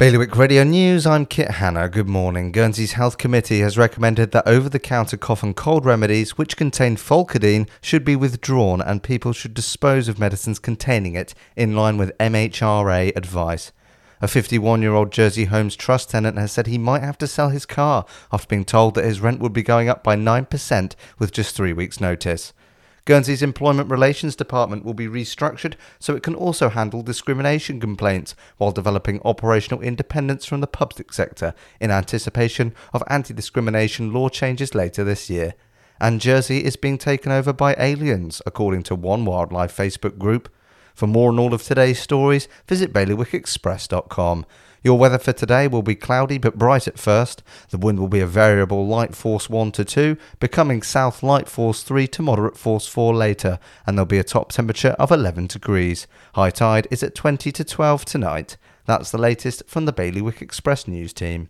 Bailiwick Radio News, I'm Kit Hanna. Good morning. Guernsey's Health Committee has recommended that over the counter cough and cold remedies which contain Pholcodine should be withdrawn and people should dispose of medicines containing it in line with MHRA advice. A 51 year old Jersey Homes Trust tenant has said he might have to sell his car after being told that his rent would be going up by 9% with just three weeks' notice. Guernsey's Employment Relations Department will be restructured so it can also handle discrimination complaints while developing operational independence from the public sector in anticipation of anti discrimination law changes later this year. And Jersey is being taken over by aliens, according to One Wildlife Facebook group. For more on all of today's stories, visit bailiwickexpress.com. Your weather for today will be cloudy but bright at first. The wind will be a variable light force 1 to 2, becoming south light force 3 to moderate force 4 later, and there'll be a top temperature of 11 degrees. High tide is at 20 to 12 tonight. That's the latest from the Bailiwick Express news team.